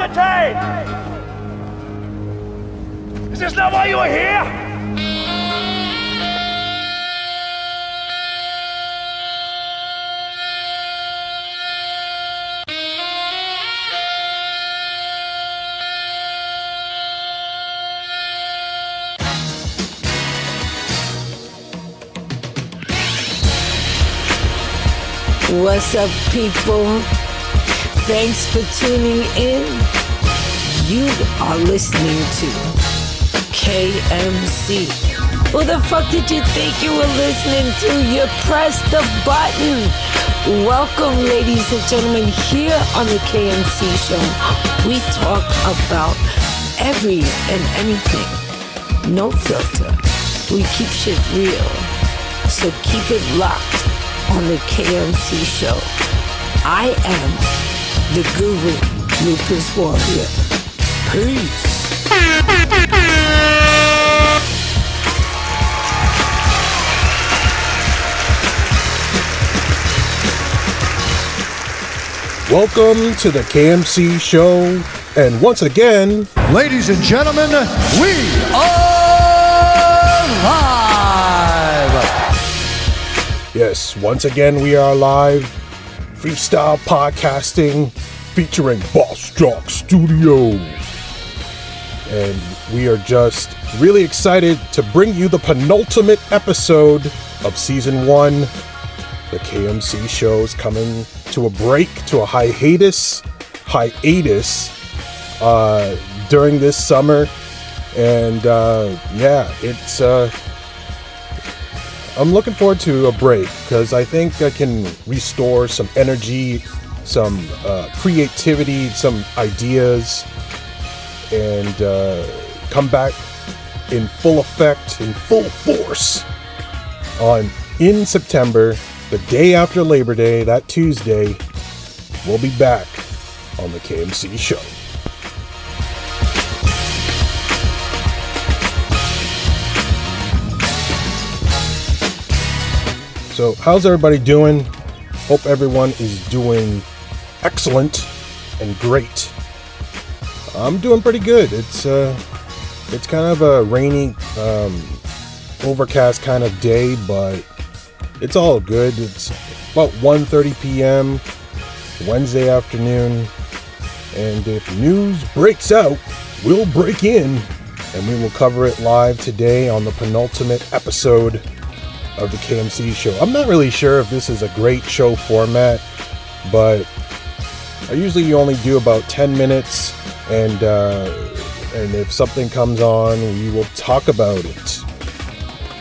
entertain! Is this not why you are here? What's up, people? Thanks for tuning in. You are listening to KMC. Who the fuck did you think you were listening to? You pressed the button. Welcome, ladies and gentlemen, here on the KMC show. We talk about every and anything. No filter. We keep shit real. So keep it locked on the KMC show. I am the guru, Lucas Warrior. Peace. Welcome to the KMC show. And once again, Ladies and gentlemen, we are live. yes, once again, we are live freestyle podcasting featuring Boss Jock Studios. And we are just really excited to bring you the penultimate episode of season one. The KMC show is coming to a break, to a hiatus, hiatus uh, during this summer, and uh, yeah, it's. Uh, I'm looking forward to a break because I think I can restore some energy, some uh, creativity, some ideas, and uh, come back in full effect, in full force on in September, the day after Labor Day, that Tuesday. We'll be back on the KMC show. So, how's everybody doing? Hope everyone is doing excellent and great. I'm doing pretty good. It's uh, it's kind of a rainy, um, overcast kind of day, but it's all good. It's about 1:30 p.m. Wednesday afternoon, and if news breaks out, we'll break in, and we will cover it live today on the penultimate episode of the KMC show. I'm not really sure if this is a great show format, but I usually only do about 10 minutes, and uh, and if something comes on, we will talk about it.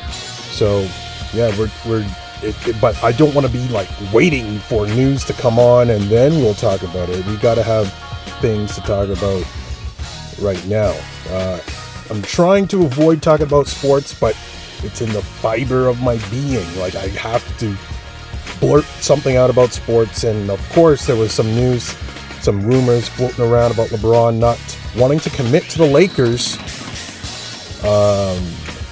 So, yeah, we're we're. It, it- but I don't want to be like waiting for news to come on and then we'll talk about it. We got to have things to talk about right now. Uh, I'm trying to avoid talking about sports, but it's in the fiber of my being. Like I have to blurt something out about sports, and of course there was some news, some rumors floating around about LeBron not wanting to commit to the Lakers, um,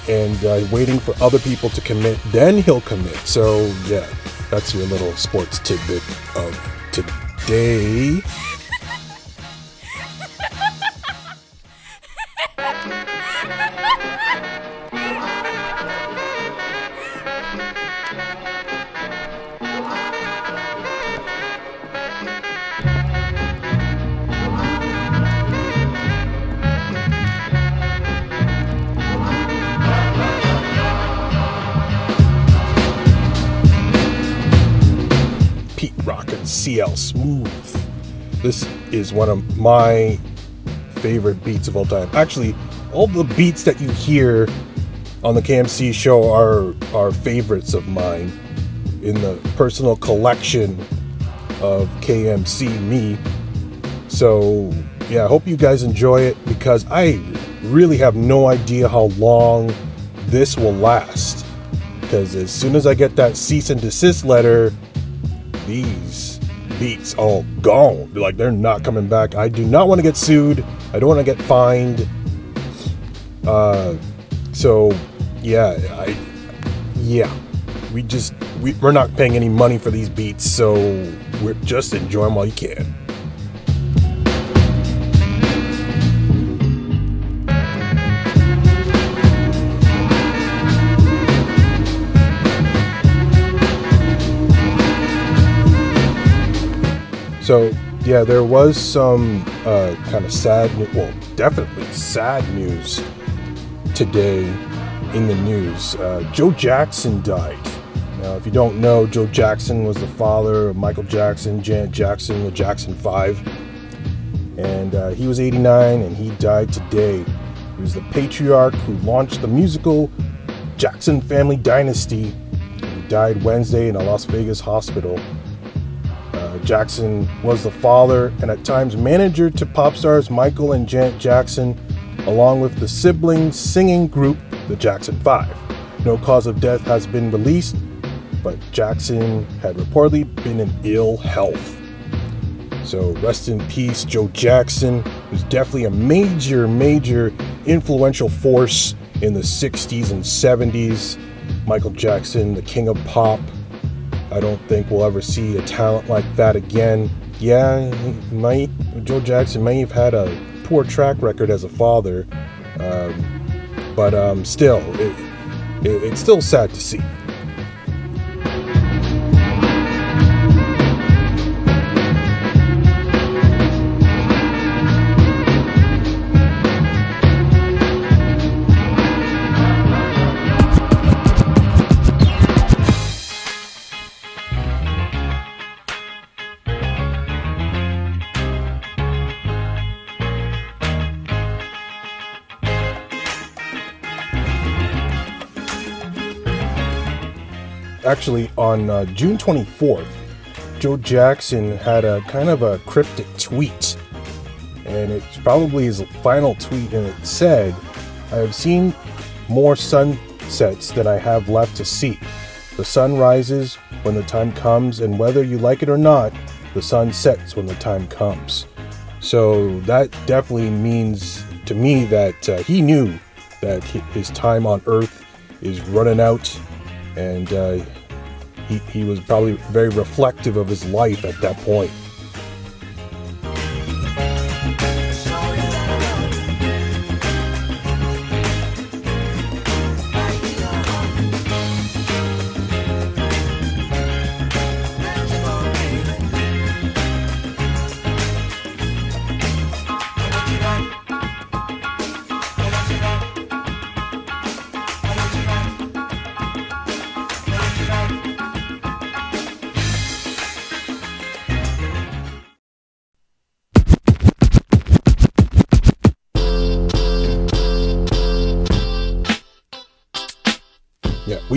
and uh, waiting for other people to commit. Then he'll commit. So yeah, that's your little sports tidbit of today. Smooth. This is one of my favorite beats of all time. Actually, all the beats that you hear on the KMC show are are favorites of mine in the personal collection of KMC me. So, yeah, I hope you guys enjoy it because I really have no idea how long this will last. Because as soon as I get that cease and desist letter, these beats all gone. Like they're not coming back. I do not want to get sued. I don't want to get fined. Uh, so yeah, I yeah, we just we, we're not paying any money for these beats, so we're just enjoy them while you can. So, yeah, there was some uh, kind of sad, well, definitely sad news today in the news. Uh, Joe Jackson died. Now, if you don't know, Joe Jackson was the father of Michael Jackson, Janet Jackson, the Jackson 5. And uh, he was 89 and he died today. He was the patriarch who launched the musical Jackson Family Dynasty. He died Wednesday in a Las Vegas hospital. Uh, Jackson was the father and at times manager to pop stars Michael and Janet Jackson, along with the sibling singing group, the Jackson 5. No cause of death has been released, but Jackson had reportedly been in ill health. So rest in peace, Joe Jackson, who's definitely a major, major influential force in the 60s and 70s. Michael Jackson, the king of pop. I don't think we'll ever see a talent like that again. Yeah, might Joe Jackson may have had a poor track record as a father, um, but um, still, it, it, it's still sad to see. Actually on uh, June 24th, Joe Jackson had a kind of a cryptic tweet. And it's probably his final tweet, and it said, I have seen more sunsets than I have left to see. The sun rises when the time comes, and whether you like it or not, the sun sets when the time comes. So that definitely means to me that uh, he knew that his time on Earth is running out, and uh, he, he was probably very reflective of his life at that point.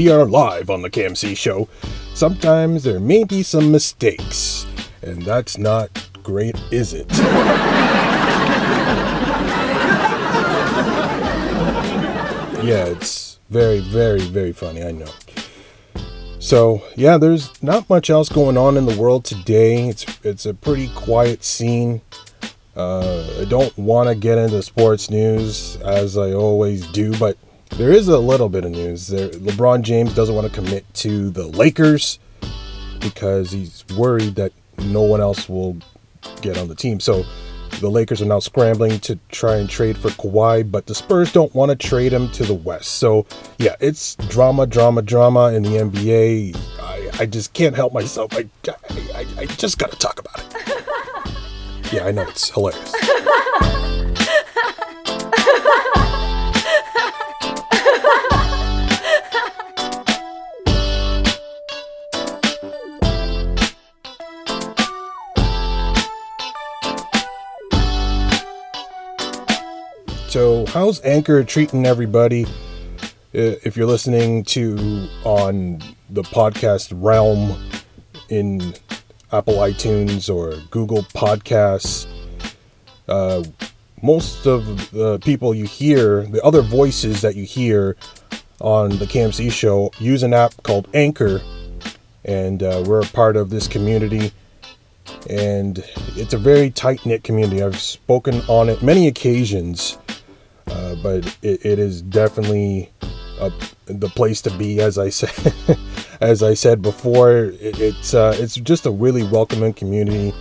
We are live on the KMC show. Sometimes there may be some mistakes, and that's not great, is it? yeah, it's very, very, very funny, I know. So, yeah, there's not much else going on in the world today. It's it's a pretty quiet scene. Uh, I don't want to get into sports news as I always do, but there is a little bit of news. There, LeBron James doesn't want to commit to the Lakers because he's worried that no one else will get on the team. So the Lakers are now scrambling to try and trade for Kawhi, but the Spurs don't want to trade him to the West. So yeah, it's drama, drama, drama in the NBA. I, I just can't help myself. I, I, I just got to talk about it. yeah, I know it's hilarious. So, how's Anchor treating everybody? If you're listening to on the podcast realm in Apple iTunes or Google Podcasts, uh, most of the people you hear, the other voices that you hear on the KMC show, use an app called Anchor, and uh, we're a part of this community. And it's a very tight knit community. I've spoken on it many occasions uh, but it, it is definitely a, the place to be. As I said, as I said before, it, it's uh, it's just a really welcoming community,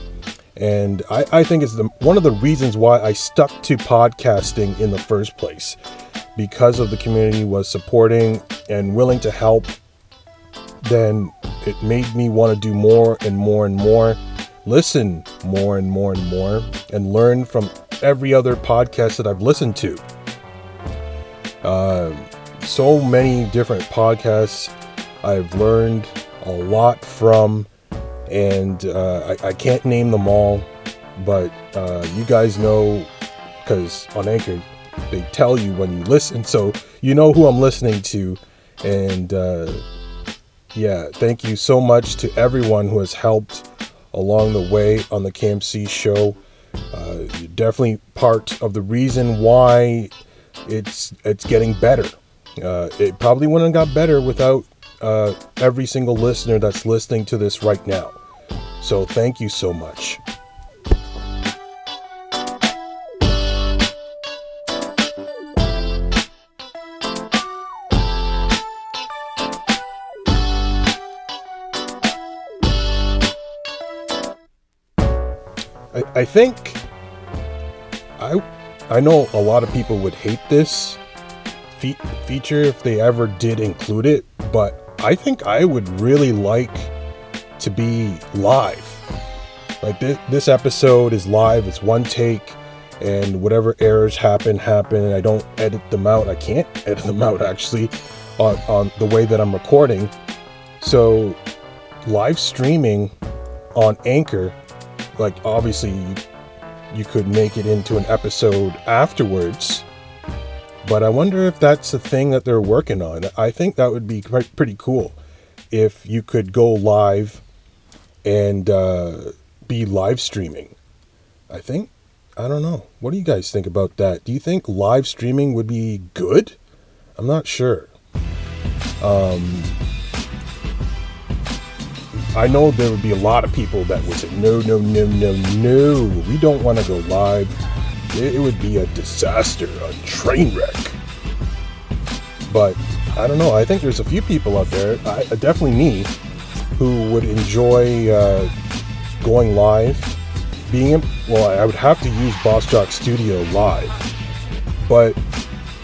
and I, I think it's the one of the reasons why I stuck to podcasting in the first place, because of the community was supporting and willing to help. Then it made me want to do more and more and more. listen more and more and more and learn from every other podcast that I've listened to. Uh, so many different podcasts I've learned a lot from, and uh, I, I, can't name them all, but uh, you guys know because on Anchor they tell you when you listen, so you know who I'm listening to, and uh, yeah, thank you so much to everyone who has helped along the way on the KMC show. Uh, you're definitely part of the reason why it's it's getting better. Uh, it probably wouldn't have got better without uh, every single listener that's listening to this right now. So thank you so much. I, I think I know a lot of people would hate this fe- feature if they ever did include it, but I think I would really like to be live. Like this, this episode is live, it's one take, and whatever errors happen, happen. I don't edit them out. I can't edit them out actually on, on the way that I'm recording. So, live streaming on Anchor, like obviously you, you could make it into an episode afterwards but I wonder if that's the thing that they're working on. I think that would be pretty cool if you could go live and uh, be live streaming. I think, I don't know. What do you guys think about that? Do you think live streaming would be good? I'm not sure. Um, I know there would be a lot of people that would say, no, no, no, no, no, we don't want to go live it would be a disaster, a train wreck. But I don't know. I think there's a few people out there, I, definitely me, who would enjoy uh, going live. Being well, I would have to use Boss Jock Studio live, but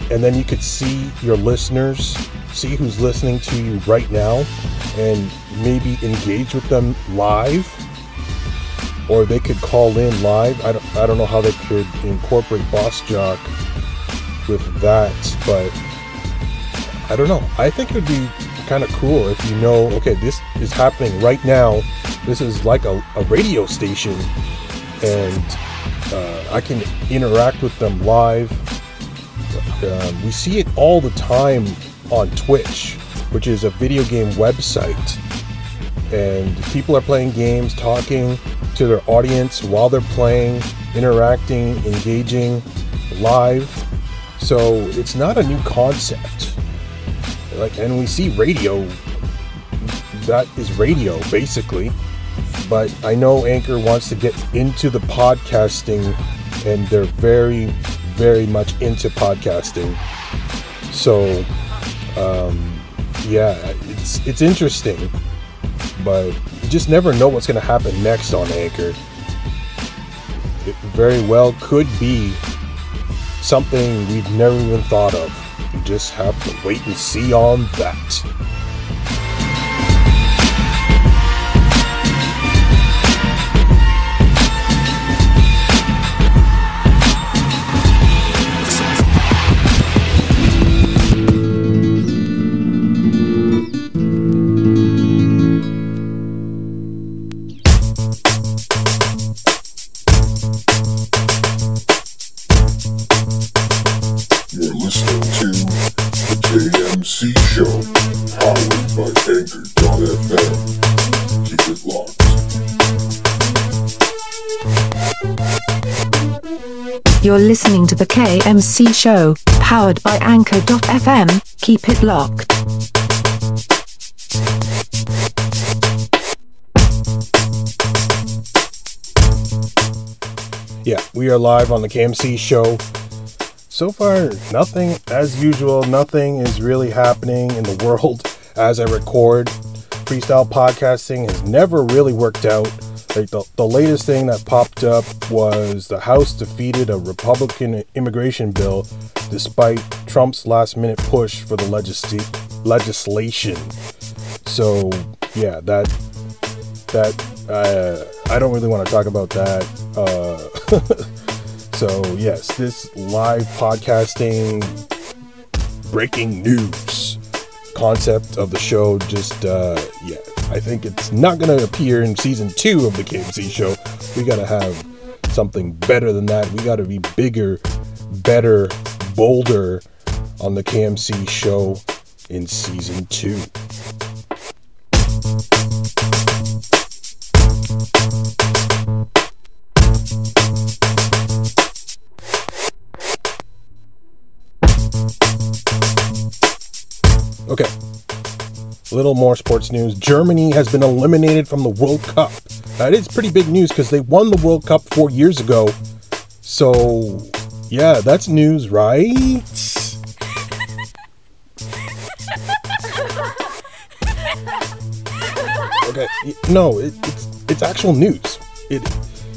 and then you could see your listeners, see who's listening to you right now, and maybe engage with them live or they could call in live. I don't, I don't know how they could incorporate Boss Jock with that, but I don't know. I think it would be kind of cool if you know, okay, this is happening right now. This is like a, a radio station, and uh, I can interact with them live. Um, we see it all the time on Twitch, which is a video game website. And people are playing games, talking, to their audience while they're playing, interacting, engaging live. So it's not a new concept. Like, and we see radio. That is radio, basically. But I know Anchor wants to get into the podcasting, and they're very, very much into podcasting. So, um, yeah, it's it's interesting, but you just never know what's going to happen next on Anchor. It very well could be something we've never even thought of. You just have to wait and see on that. You're listening to the KMC Show, powered by Anchor.fm. Keep it locked. Yeah, we are live on the KMC Show. So far, nothing as usual. Nothing is really happening in the world as I record. Freestyle podcasting has never really worked out like the, the latest thing that popped up was the House defeated a Republican immigration bill despite Trump's last minute push for the legisl- legislation. So yeah, that that uh, I don't really want to talk about that. Uh, so, yes, this live podcasting breaking news concept of the show just, uh, yeah, I think it's not going to appear in season two of the KMC show. We got to have something better than that. We got to be bigger, better, bolder on the KMC show in season two. Little more sports news. Germany has been eliminated from the World Cup. That is pretty big news because they won the World Cup four years ago. So, yeah, that's news, right? Okay, no, it, it's it's actual news. It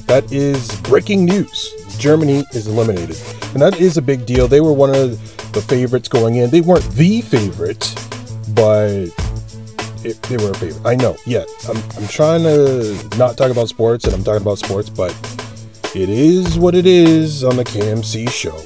that is breaking news. Germany is eliminated, and that is a big deal. They were one of the favorites going in. They weren't the favorite, but it, they were a favorite. I know. Yeah, I'm, I'm trying to not talk about sports, and I'm talking about sports, but it is what it is on the KMC show.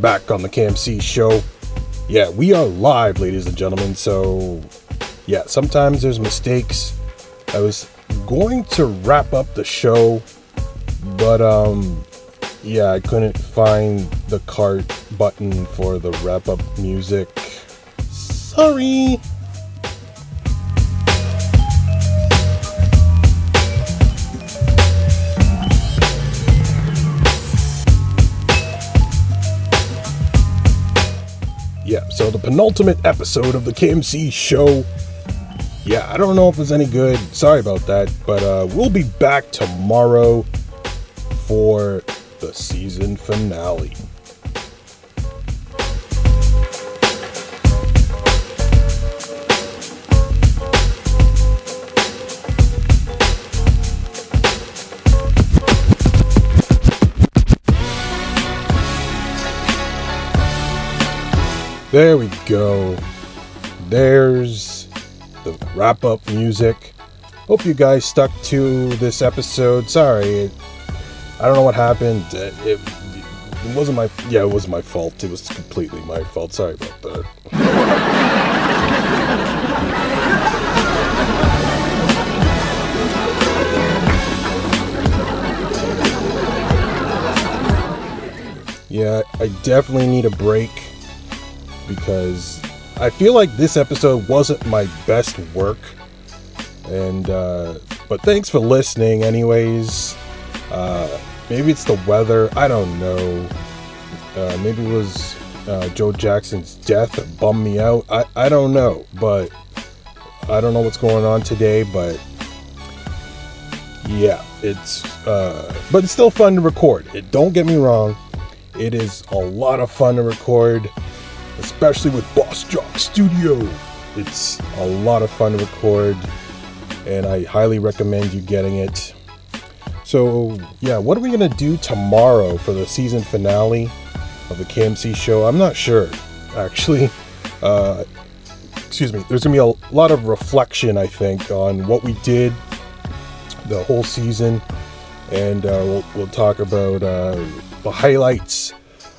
Back on the KMC show. Yeah, we are live, ladies and gentlemen. So, yeah, sometimes there's mistakes. I was going to wrap up the show, but um yeah, I couldn't find the cart button for the wrap up music. Sorry. The penultimate episode of the KMC show. Yeah, I don't know if it's any good. Sorry about that, but uh, we'll be back tomorrow for the season finale. There we go. There's the wrap up music. Hope you guys stuck to this episode. Sorry, it, I don't know what happened. Uh, It, it wasn't my yeah, it was my fault. It was completely my fault. Sorry about that. Yeah, I definitely need a break because I feel like this episode wasn't my best work. And uh but thanks for listening anyways. Uh maybe it's the weather, I don't know. Uh maybe it was uh, Joe Jackson's death that bummed me out. I, I don't know, but I don't know what's going on today, but yeah, it's uh but it's still fun to record. It don't get me wrong. It is a lot of fun to record especially with Boss Jock Studio. It's a lot of fun to record, and I highly recommend you getting it. So, yeah, what are we going to do tomorrow for the season finale of the KMC show? I'm not sure, actually. Uh, excuse me. There's going to be a lot of reflection, I think, on what we did the whole season, and uh, we'll, we'll talk about uh, the highlights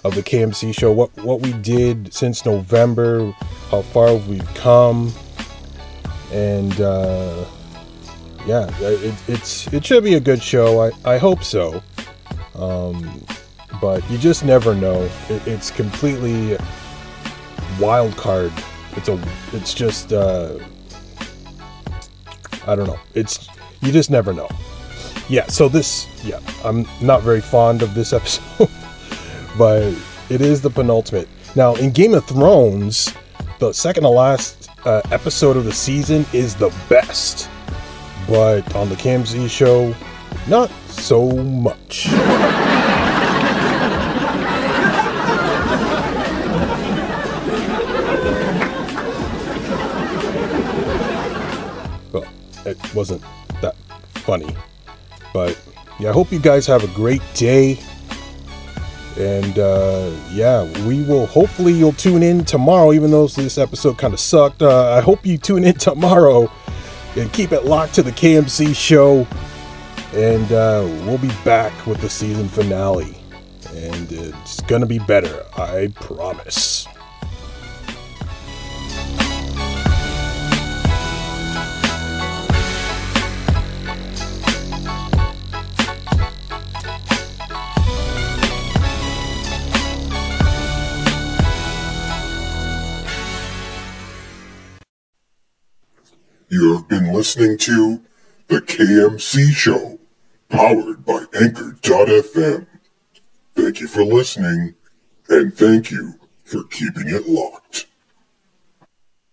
of the KMC show, what what we did since November, how far we've come, and uh, yeah, it, it's it should be a good show. I, I hope so. Um, but you just never know. It, it's completely wild card. It's a it's just uh, I don't know. It's you just never know. Yeah. So this yeah, I'm not very fond of this episode, but it is the penultimate. Now in Game of Thrones, the second to last uh, episode of the season is the best but on the KMC show, not so much. well, it wasn't that funny. But yeah, I hope you guys have a great day. And uh, yeah, we will hopefully you'll tune in tomorrow, even though this episode kind of sucked. Uh, I hope you tune in tomorrow and keep it locked to the KMC show. And uh, we'll be back with the season finale. And it's gonna be better, I promise. Listening to The KMC Show, powered by Anchor.fm. Thank you for listening, and thank you for keeping it locked.